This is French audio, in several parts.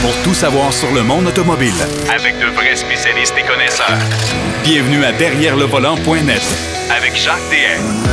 pour tout savoir sur le monde automobile. Avec de vrais spécialistes et connaisseurs. Bienvenue à Derrière le volant.net Avec Jacques DM.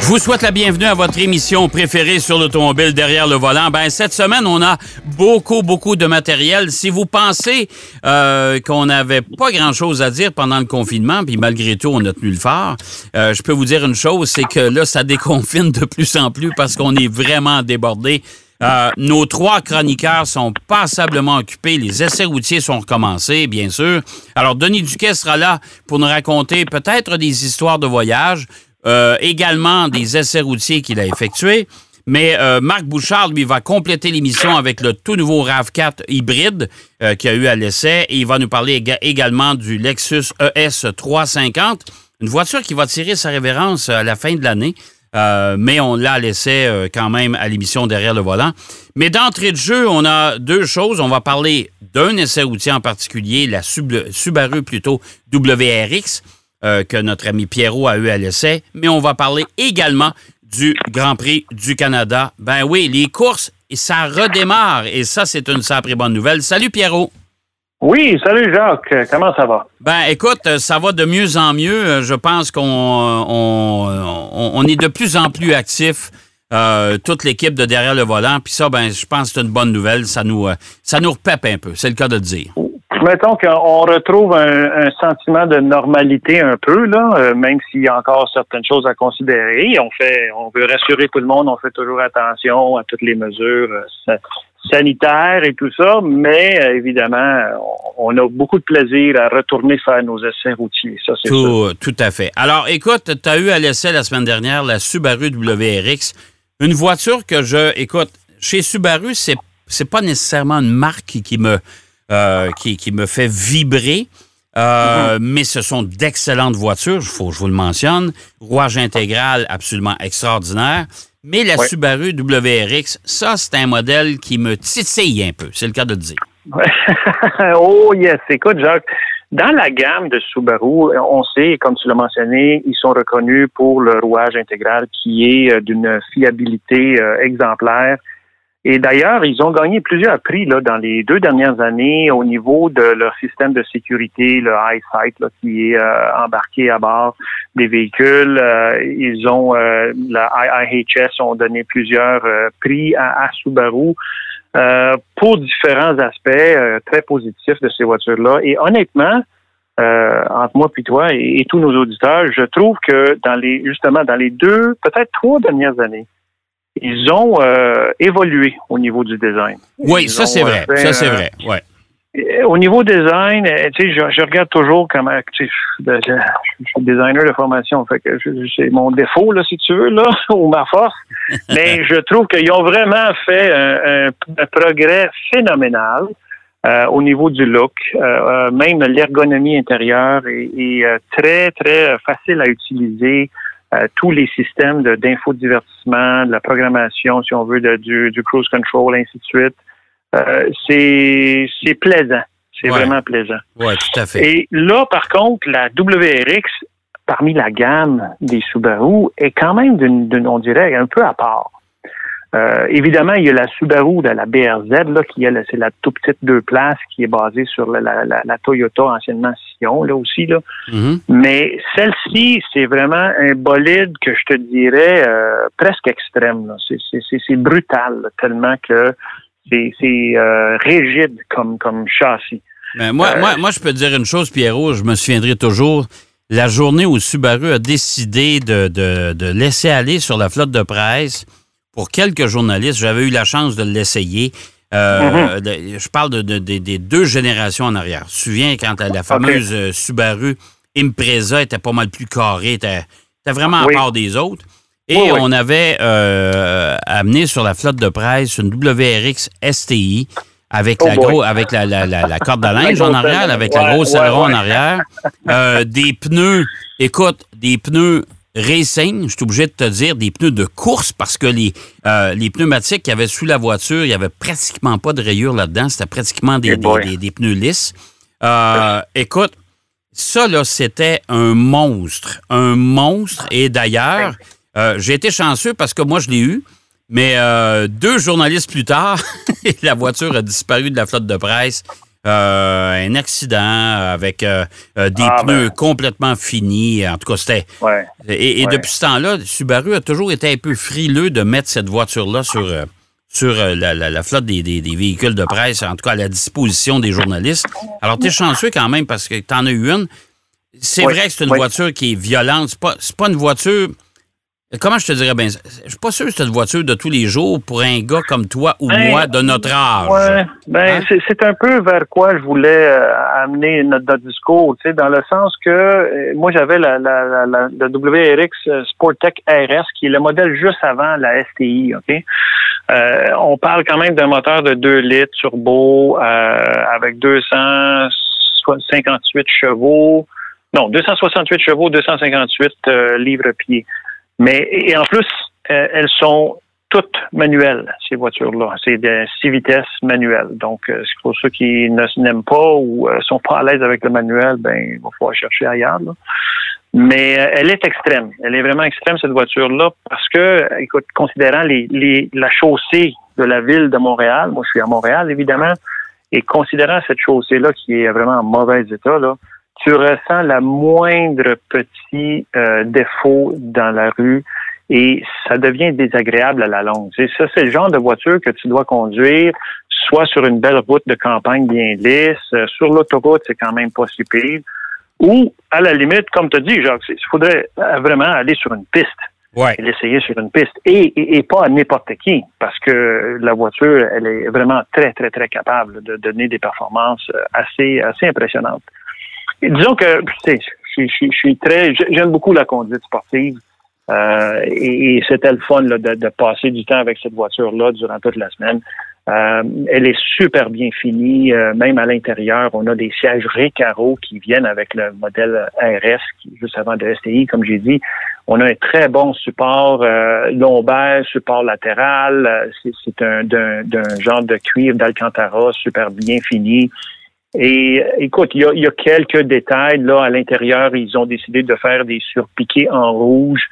Je vous souhaite la bienvenue à votre émission préférée sur l'automobile derrière le volant. Ben cette semaine, on a beaucoup, beaucoup de matériel. Si vous pensez euh, qu'on n'avait pas grand-chose à dire pendant le confinement, puis malgré tout, on a tenu le phare, euh, je peux vous dire une chose, c'est que là, ça déconfine de plus en plus parce qu'on est vraiment débordé. Euh, nos trois chroniqueurs sont passablement occupés. Les essais routiers sont recommencés, bien sûr. Alors, Denis Duquet sera là pour nous raconter peut-être des histoires de voyage, euh, également des essais routiers qu'il a effectués. Mais euh, Marc Bouchard, lui, va compléter l'émission avec le tout nouveau RAV4 hybride euh, qu'il a eu à l'essai. Et il va nous parler éga- également du Lexus ES 350, une voiture qui va tirer sa révérence à la fin de l'année. Euh, mais on l'a laissé euh, quand même à l'émission derrière le volant. Mais d'entrée de jeu, on a deux choses. On va parler d'un essai routier en particulier, la Sub- Subaru plutôt WRX, euh, que notre ami Pierrot a eu à l'essai. Mais on va parler également du Grand Prix du Canada. Ben oui, les courses, ça redémarre. Et ça, c'est une sacrée bonne nouvelle. Salut Pierrot. Oui, salut Jacques, Euh, comment ça va? Ben, écoute, euh, ça va de mieux en mieux. Euh, Je pense qu'on on, on- est de plus en plus actif, euh, toute l'équipe de derrière le volant. Puis ça, ben, je pense que c'est une bonne nouvelle. Ça nous, ça nous repepe un peu. C'est le cas de le dire. Mettons qu'on retrouve un, un sentiment de normalité un peu, là, même s'il y a encore certaines choses à considérer. On fait, on veut rassurer tout le monde, on fait toujours attention à toutes les mesures sa- sanitaires et tout ça, mais euh, évidemment, on, on a beaucoup de plaisir à retourner faire nos essais routiers. Ça, c'est. Tout, tout à fait. Alors, écoute, tu as eu à l'essai la semaine dernière la Subaru WRX, une voiture que je. Écoute, chez Subaru, c'est c'est pas nécessairement une marque qui, qui me, euh, qui, qui me fait vibrer. Euh, Mais ce sont d'excellentes voitures, il faut que je vous le mentionne. Rouage intégral absolument extraordinaire. Mais la. Subaru WRX, ça, c'est un modèle qui me titille un peu. C'est le cas de le dire. Oh yes, écoute Jacques, dans la gamme de Subaru, on sait, comme tu l'as mentionné, ils sont reconnus pour le rouage intégral qui est euh, d'une fiabilité euh, exemplaire. Et d'ailleurs, ils ont gagné plusieurs prix là, dans les deux dernières années au niveau de leur système de sécurité, le EyeSight, là, qui est euh, embarqué à bord des véhicules. Euh, ils ont euh, la IIHS ont donné plusieurs euh, prix à, à Subaru. Euh, pour différents aspects euh, très positifs de ces voitures-là. Et honnêtement, euh, entre moi puis toi et, et tous nos auditeurs, je trouve que dans les justement dans les deux, peut-être trois dernières années, ils ont euh, évolué au niveau du design. Oui, Ils ça, c'est euh, vrai. fait, Ça, c'est euh, vrai. Ouais. euh, Au niveau design, euh, tu sais, je, je regarde toujours comment, tu sais, je, je- je suis designer de formation, fait que c'est mon défaut là, si tu veux là, ou ma force. Mais je trouve qu'ils ont vraiment fait un, un- un progrès phénoménal euh, au niveau du look. Euh, euh, même l'ergonomie intérieure est, est, euh, très très facile à utiliser. Euh, tous les systèmes de- d'infodivertissement, de, la programmation, si on veut, de- du, du cruise control, ainsi de suite. Euh, c'est c'est plaisant. C'est Ouais. vraiment plaisant. Oui, tout à fait. Et là, par contre, la WRX, parmi la gamme des Subaru, est quand même, d'une, d'une- on dirait, un peu à part. Euh, évidemment, il y a la Subaru, la, la BRZ, là, qui est la- c'est la toute petite deux places qui est basée sur la, la- la- la Toyota anciennement Sion, là aussi. Là. Mhm. Mais celle-ci, c'est vraiment un bolide que je te dirais euh, presque extrême. C'est, brutal, là, tellement que c'est, euh, rigide comme, comme châssis. Ben, moi, moi, moi, je peux te dire une chose, Pierrot, je me souviendrai toujours. La journée où Subaru a décidé de, de- de laisser aller sur la flotte de presse pour quelques journalistes, j'avais eu la chance de l'essayer. Euh, de- je parle de, de- de- des deux générations en arrière. Tu te souviens quand la fameuse euh, Subaru Impreza était pas mal plus carrée, était, était vraiment Oui. à part des autres. Et Oui, oui. on avait euh, amené sur la flotte de presse une WRX STI avec, Oh la, gros, avec la, la- la- la corde à linge en arrière, avec la Ouais, grosse ouais, aileron en ouais. arrière. Euh, des pneus, écoute, des pneus racing, je suis obligé de te dire, des pneus de course parce que les, euh, les pneumatiques qu'il y avait sous la voiture, il n'y avait pratiquement pas de rayures là-dedans. C'était pratiquement des, Eh des, boy. des- des pneus lisses. Euh, écoute, ça, là, c'était un monstre. Un monstre. Et d'ailleurs, euh, j'ai été chanceux parce que moi, je l'ai eu. Mais deux journalistes plus tard, la voiture a disparu de la flotte de presse. Euh, un accident avec euh, euh, des Ah, pneus ben. complètement finis. En tout cas, c'était. Ouais. Et, et Ouais. depuis ce temps-là, Subaru a toujours été un peu frileux de mettre cette voiture-là sur, euh, sur la, la- la flotte des, des- des véhicules de presse, en tout cas à la disposition des journalistes. Alors, tu es chanceux quand même parce que tu en as eu une. C'est Oui, vrai que c'est une oui. voiture qui est violente. C'est pas, c'est pas une voiture. Comment je te dirais bien? Je suis pas sûr que c'est une voiture de tous les jours pour un gars comme toi ou Ben, moi de notre âge. Ouais, ben Hein? c'est- un peu vers quoi je voulais euh, amener notre, notre discours, tu sais, dans le sens que euh, moi j'avais la, la, la, la, WRX euh, Sportec RS qui est le modèle juste avant la STI, ok? Euh, on parle quand même d'un moteur de 2 litres turbo avec 258 chevaux, non 268 chevaux, 258 euh, livres-pieds. Mais et en plus euh, elles sont toutes manuelles, ces voitures-là. C'est des six vitesses manuelles. Donc, euh, pour ceux qui n'aiment pas ou euh, sont pas à l'aise avec le manuel, ben, il va falloir chercher ailleurs. là. Mais elle est extrême. Elle est vraiment extrême, cette voiture-là, parce que, écoute, considérant les, les, la chaussée de la ville de Montréal, moi, je suis à Montréal, évidemment, et considérant cette chaussée-là qui est vraiment en mauvais état, là, tu ressens la moindre petit euh, défaut dans la rue et ça devient désagréable à la longue. Ça, c'est le genre de voiture que tu dois conduire soit sur une belle route de campagne bien lisse, euh, sur l'autoroute, c'est quand même pas si pire, ou à la limite, comme tu as dit, Jacques, il faudrait euh, vraiment aller sur une piste Ouais. et l'essayer sur une piste et, et, et pas à n'importe qui parce que la voiture, elle est vraiment très, très, très capable de donner des performances euh, assez, assez impressionnantes. Disons que je, je- suis très, j'aime beaucoup la conduite sportive. Euh, et, et c'était le fun là, de, de passer du temps avec cette voiture-là durant toute la semaine. Euh, elle est super bien finie, euh, même à l'intérieur. On a des sièges Recaro qui viennent avec le modèle RS, juste avant de STI, comme j'ai dit. On a un très bon support euh, lombaire, support latéral. Euh, C'est, un, d'un genre de cuivre d'Alcantara super bien fini. Et écoute, il y a, y a quelques détails là à l'intérieur. Ils ont décidé de faire des surpiqués en rouge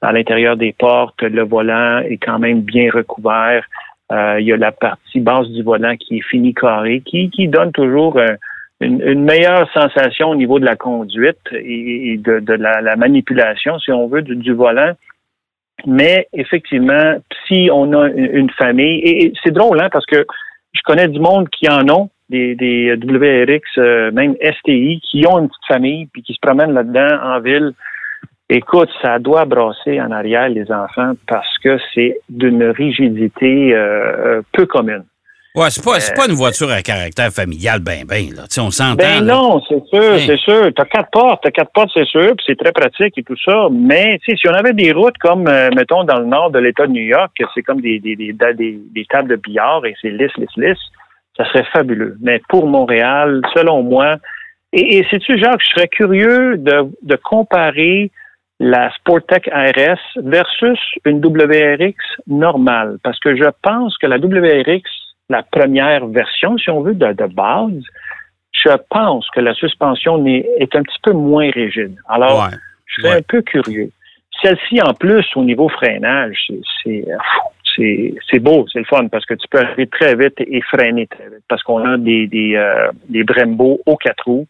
à l'intérieur des portes. Le volant est quand même bien recouvert. Euh, il y a la partie basse du volant qui est finie carré, qui, qui donne toujours un- une, une meilleure sensation au niveau de la conduite et, de, de la, la manipulation, si on veut, du, du volant. Mais effectivement, si on a une, une famille, et, et c'est drôle, hein, parce que je connais du monde qui en ont, des, des WRX, euh, même STI, qui ont une petite famille, puis qui se promènent là-dedans en ville. Écoute, ça doit brasser en arrière les enfants parce que c'est d'une rigidité euh, peu commune. Ouais, c'est pas, pas une voiture à caractère familial, ben, ben, là. On s'entend. Ben là. non, c'est sûr, Hein? c'est sûr. T'as quatre portes, t'as quatre portes, c'est sûr, puis c'est très pratique et tout ça. Mais si on avait des routes comme, euh, mettons, dans le nord de l'État de New York, c'est comme des, des, des, des, des tables de billard et c'est lisse, lisse, lisse, ça serait fabuleux. Mais pour Montréal, selon moi, et, et sais-tu, Jacques, je serais curieux de, de comparer la Sportec RS versus une WRX normale, parce que je pense que la WRX, la première version, si on veut, de, de base, je pense que la suspension est, est un petit peu moins rigide. Alors, Ouais. je serais Ouais. un peu curieux. Celle-ci, en plus, au niveau freinage, c'est- c'est beau, c'est le fun, parce que tu peux arriver très vite et freiner très vite, parce qu'on a des, des, euh, des Brembo aux quatre roues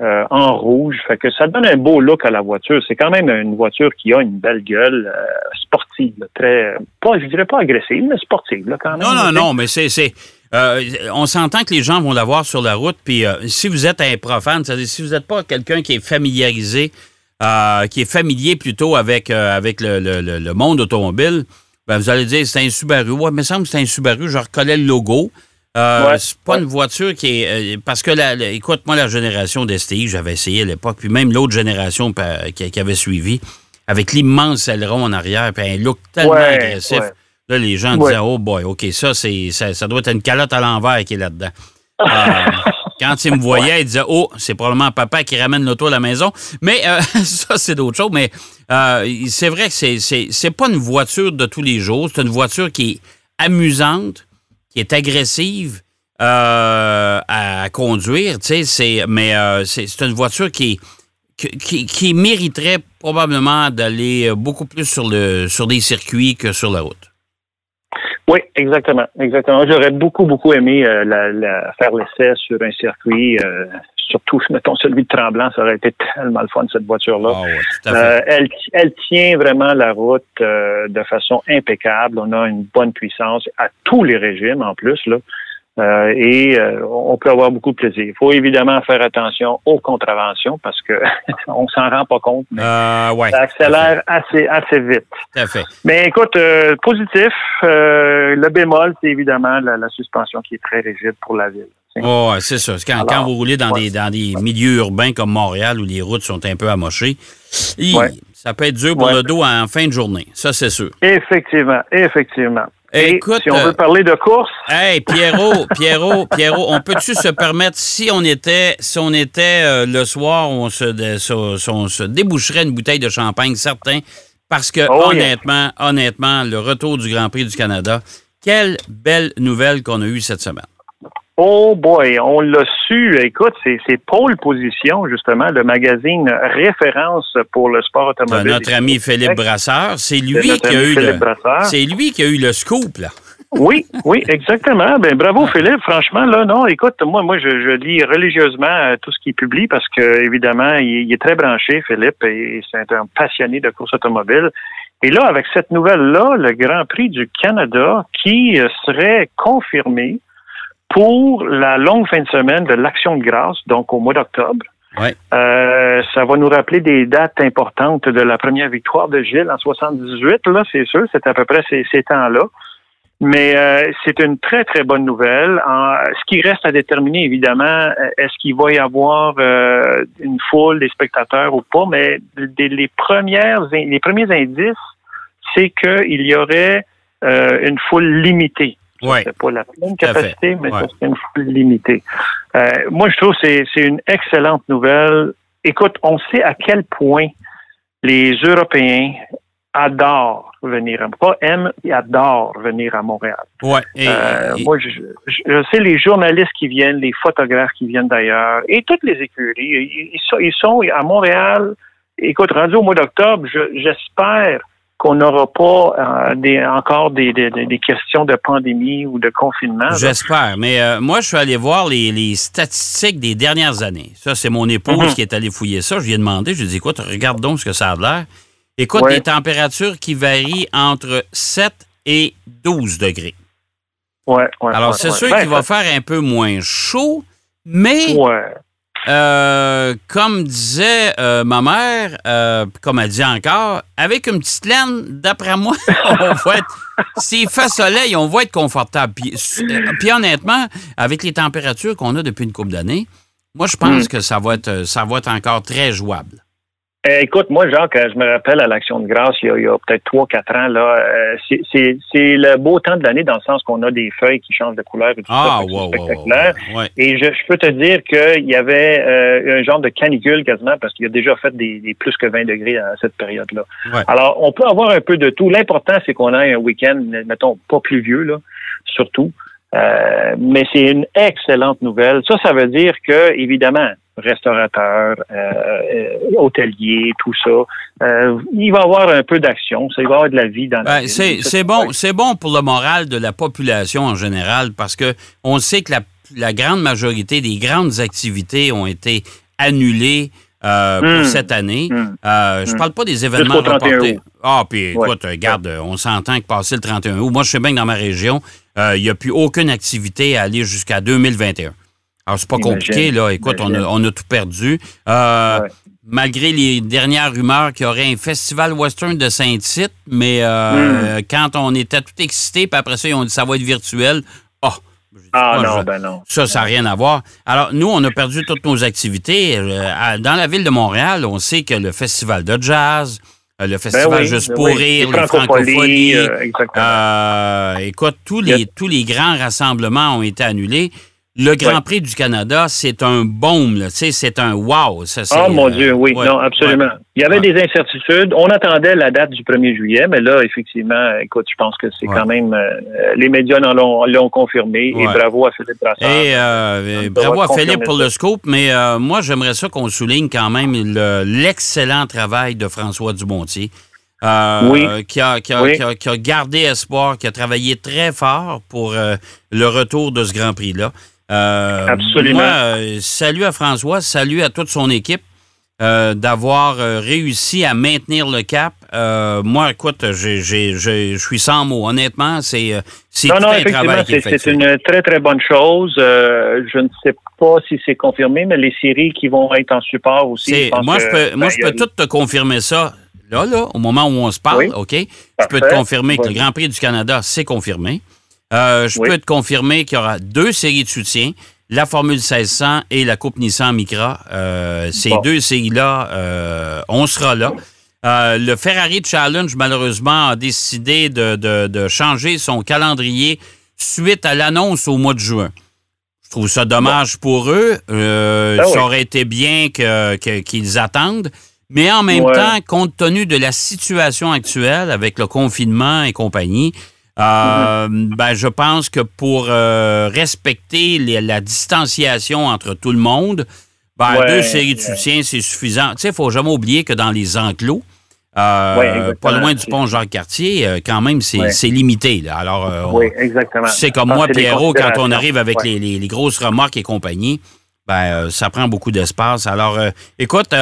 euh, en rouge, fait que ça donne un beau look à la voiture. C'est quand même une voiture qui a une belle gueule euh, sportive, très, pas, je dirais pas agressive, mais sportive là, quand même. Non, non, non, mais c'est. on s'entend que les gens vont l'avoir sur la route, puis si vous êtes un profane, c'est-à-dire si vous n'êtes pas quelqu'un qui est familiarisé, euh, qui est familier plutôt avec, avec le- le- le monde automobile, ben vous allez dire c'est un Subaru. Mais ça me semble que c'est un Subaru, je reconnais le logo. Euh, Ouais, c'est pas ouais. une voiture qui est. euh, parce que, la, la- écoute, moi, la génération d'STI, j'avais essayé à l'époque, puis même l'autre génération pa- qui, qui avait suivi, avec l'immense aileron en arrière, puis un look tellement Ouais, agressif. Là, les gens disaient, oh boy, OK, ça, c'est, ça, ça doit être une calotte à l'envers qui est là-dedans. Euh, quand ils me voyaient, ils disaient, oh, c'est probablement papa qui ramène l'auto à la maison. Mais euh, ça, c'est d'autres choses. Mais euh, c'est vrai que c'est, pas une voiture de tous les jours. C'est une voiture qui est amusante, qui est agressive euh, à conduire. Tu sais, c'est, mais euh, c'est, une voiture qui, qui, qui- qui mériterait probablement d'aller beaucoup plus sur, le, sur des circuits que sur la route. Oui, exactement, exactement. J'aurais beaucoup, beaucoup aimé euh, la, la, faire l'essai sur un circuit, euh, surtout, mettons, celui de Tremblant, ça aurait été tellement le fun, cette voiture-là. Ah ouais. Euh, elle, elle tient vraiment la route euh, de façon impeccable. On a une bonne puissance à tous les régimes, en plus, là. Euh, et euh, on peut avoir beaucoup de plaisir. Il faut évidemment faire attention aux contraventions parce que on s'en rend pas compte, mais Euh, ouais, ça accélère assez assez vite. Fait. Mais écoute, euh, positif. euh, le bémol, c'est évidemment la, la suspension qui est très rigide pour la ville. Oh, c'est ça. Quand, Alors, quand vous roulez dans, ouais. des, dans des milieux urbains comme Montréal où les routes sont un peu amochées, Ouais. ça peut être dur pour le dos en fin de journée. Ça, c'est sûr. Effectivement, effectivement. Et Écoute, si on euh, veut parler de course, Hey, Pierrot, Pierrot, Pierrot, on peut-tu se permettre, si on était, si on était euh, le soir, on se, dé- so- so- on se déboucherait une bouteille de champagne, certain, parce que Oh, yeah. honnêtement, honnêtement, le retour du Grand Prix du Canada, quelle belle nouvelle qu'on a eue cette semaine. Oh boy, on l'a su. Écoute, c'est pole position justement, le magazine référence pour le sport automobile. notre ami Philippe Brasseur, c'est C'est lui notre qui a ami eu Philippe le, Brasseur. c'est lui qui a eu le scoop là. Oui, oui, exactement. Ben bravo Philippe. Franchement, là, non, écoute, moi, moi, je, je lis religieusement euh, tout ce qu'il publie parce que évidemment, il, il est très branché, Philippe, et c'est un passionné de course automobile. Et là, avec cette nouvelle-là, le Grand Prix du Canada qui euh, serait confirmé pour la longue fin de semaine de l'Action de grâce, donc au mois d'octobre. Ouais. Euh, ça va nous rappeler des dates importantes de la première victoire de Gilles en 78, là, c'est sûr, c'est à peu près ces, ces temps-là. Mais euh, c'est une très, très bonne nouvelle. En- ce qui reste à déterminer, évidemment, est-ce qu'il va y avoir euh, une foule, des spectateurs ou pas, mais des- les, premières, les premiers indices, c'est qu'il y aurait euh, une foule limitée. Ouais. C'est pas la pleine capacité, mais Ouais. serait une foule limitée. Euh, moi, je trouve que c'est c'est une excellente nouvelle. Écoute, on sait à quel point les Européens adorent venir à pas aiment, ils adorent venir à Montréal. Ouais. Et- Euh, et- moi, je, je- je sais les journalistes qui viennent, les photographes qui viennent d'ailleurs, et toutes les écuries, ils, ils sont, ils sont à Montréal. Écoute, rendu au mois d'octobre, je- j'espère qu'on n'aura pas euh, des, encore des, des, des- des questions de pandémie ou de confinement. J'espère. Mais euh, moi, je suis allé voir les, les statistiques des dernières années. Ça, c'est mon épouse Mhm. qui est allée fouiller ça. Je lui ai demandé, je lui ai dit, écoute, regarde donc ce que ça a l'air. Écoute, Ouais. des températures qui varient entre 7 et 12 degrés. Ouais, ouais, Alors, c'est sûr Ben, qu'il va faire un peu moins chaud, mais Ouais. Euh, comme disait euh, ma mère, euh, comme elle dit encore, avec une petite laine, d'après moi, on va être. S'il fait soleil, on va être confortable. Puis, euh, puis honnêtement, avec les températures qu'on a depuis une couple d'années, moi, je pense Mm. que ça va, être, ça va être encore très jouable. Eh, écoute, moi, Jacques, euh, je me rappelle à l'Action de grâce, il y a, il y a peut-être trois, quatre ans, là, euh, c'est- le beau temps de l'année dans le sens qu'on a des feuilles qui changent de couleur et tout Ah, ça. c'est wow, wow, spectaculaire. wow, ouais. Et je, je peux te dire qu'il y avait euh, un genre de canicule quasiment parce qu'il y a déjà fait des, des plus que 20 degrés à cette période-là. Ouais. Alors, on peut avoir un peu de tout. L'important, c'est qu'on ait un week-end, mettons, pas pluvieux, là, surtout. Euh, mais c'est une excellente nouvelle. Ça, ça veut dire que, évidemment, restaurateurs, euh, euh, hôteliers, tout ça, euh, il va y avoir un peu d'action. Ça, il va y avoir de la vie dans la Ben, ville. c'est c'est bon, c'est bon pour le moral de la population en général parce que on sait que la, la grande majorité des grandes activités ont été annulées euh, pour Mm. cette année. Mm. Euh, je Mm. parle pas des événements Jusqu'au 31 reportés. Ah, puis Ouais. écoute, regarde, on s'entend que passer le 31 août, moi je sais bien que dans ma région, il n'y a plus aucune activité à aller jusqu'à 2021. Alors, c'est pas Imagine, compliqué, là. Écoute, on a, imagine. on a tout perdu. Euh, Ouais. Malgré les dernières rumeurs qu'il y aurait un festival western de Saint-Tite, mais euh, Hmm. quand on était tout excité, puis après ça, ils ont dit ça va être virtuel. Oh, Ah moi, non, je- ben non. ça, ça n'a rien à voir. Alors, nous, on a perdu toutes nos activités. Euh, dans la ville de Montréal, on sait que le festival de jazz, le festival Ben oui, Juste ben pour oui. rire, Les les francophonies. euh, écoute, tous les, Yep. tous les grands rassemblements ont été annulés. Le Grand Ouais. Prix du Canada, c'est un sais, c'est un wow. Ça, Ah, mon euh, Dieu, oui, ouais, non, absolument. ouais. Il y avait des incertitudes. On attendait la date du 1er juillet, mais là, effectivement, écoute, je pense que c'est quand même. euh, les médias l'ont, confirmé et bravo à Philippe Brassard. Et euh, On bravo à Philippe pour ça. le scoop, mais euh, moi, j'aimerais ça qu'on souligne quand même le- l'excellent travail de François Dumontier. euh, qui, a, qui, a, qui, a, gardé espoir, qui a travaillé très fort pour euh, le retour de ce Grand Prix-là. Euh, Absolument. Moi, salut à François, salut à toute son équipe. d'avoir réussi à maintenir le cap. moi, écoute, je suis sans mots. Honnêtement, c'est c'est non, non, effectivement, c'est une très, très bonne chose. je ne sais pas si c'est confirmé, mais les séries qui vont être en support aussi. moi, je peux, moi, je peux tout te confirmer ça là, là, au moment où on se parle, OK, je peux te confirmer que le Grand Prix du Canada, c'est confirmé. Euh, je peux te confirmer qu'il y aura deux séries de soutien, la Formule 1600 et la Coupe Nissan Micra. Euh, ces deux séries-là, euh, on sera là. le Ferrari Challenge, malheureusement, a décidé de, changer son calendrier suite à l'annonce au mois de juin. Je trouve ça dommage pour eux. Ben ça aurait été bien qu'ils attendent. Mais en même temps, compte tenu de la situation actuelle avec le confinement et compagnie, euh, ben, je pense que pour euh, respecter la distanciation entre tout le monde, ben, deux séries de soutien, c'est suffisant. Tu sais, il ne faut jamais oublier que dans les enclos, euh, pas loin du pont Jacques-Cartier, quand même, c'est limité. Là. Alors, oui, exactement. C'est comme moi, Pierrot, quand on arrive avec les, les, grosses remorques et compagnie, ben, ça prend beaucoup d'espace. Alors, écoute,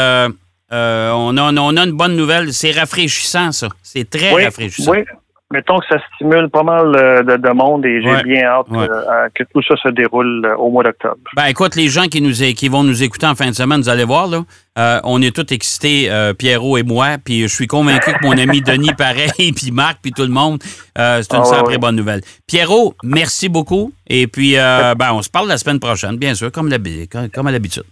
euh, on, a, on, a, une bonne nouvelle. C'est rafraîchissant, ça. C'est très rafraîchissant. Oui, mettons que ça stimule pas mal euh, de, monde et j'ai bien hâte euh, que tout ça se déroule au mois d'octobre. Ben écoute, les gens qui nous qui vont nous écouter en fin de semaine, vous allez voir là, on est tous excités, Pierrot et moi, puis je suis convaincu que mon ami Denis pareil, puis Marc, puis tout le monde, c'est une ah, très bonne nouvelle. Pierrot, merci beaucoup et puis ben on se parle la semaine prochaine, bien sûr, comme, comme à l'habitude.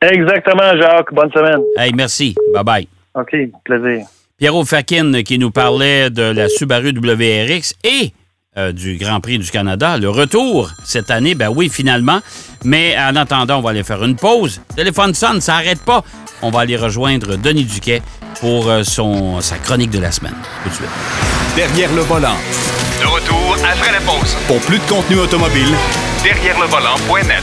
Exactement, Jacques. Bonne semaine. Hey, merci. Bye-bye. OK, plaisir. Pierrot Fakin qui nous parlait de la Subaru WRX et euh, du Grand Prix du Canada. Le retour cette année, ben oui, finalement. Mais en attendant, on va aller faire une pause. Téléphone sonne, ça n'arrête pas. On va aller rejoindre Denis Duquet pour euh, son, sa chronique de la semaine. Tout de suite. Derrière le volant. De retour après la pause. Pour plus de contenu automobile, derrière le volant.net.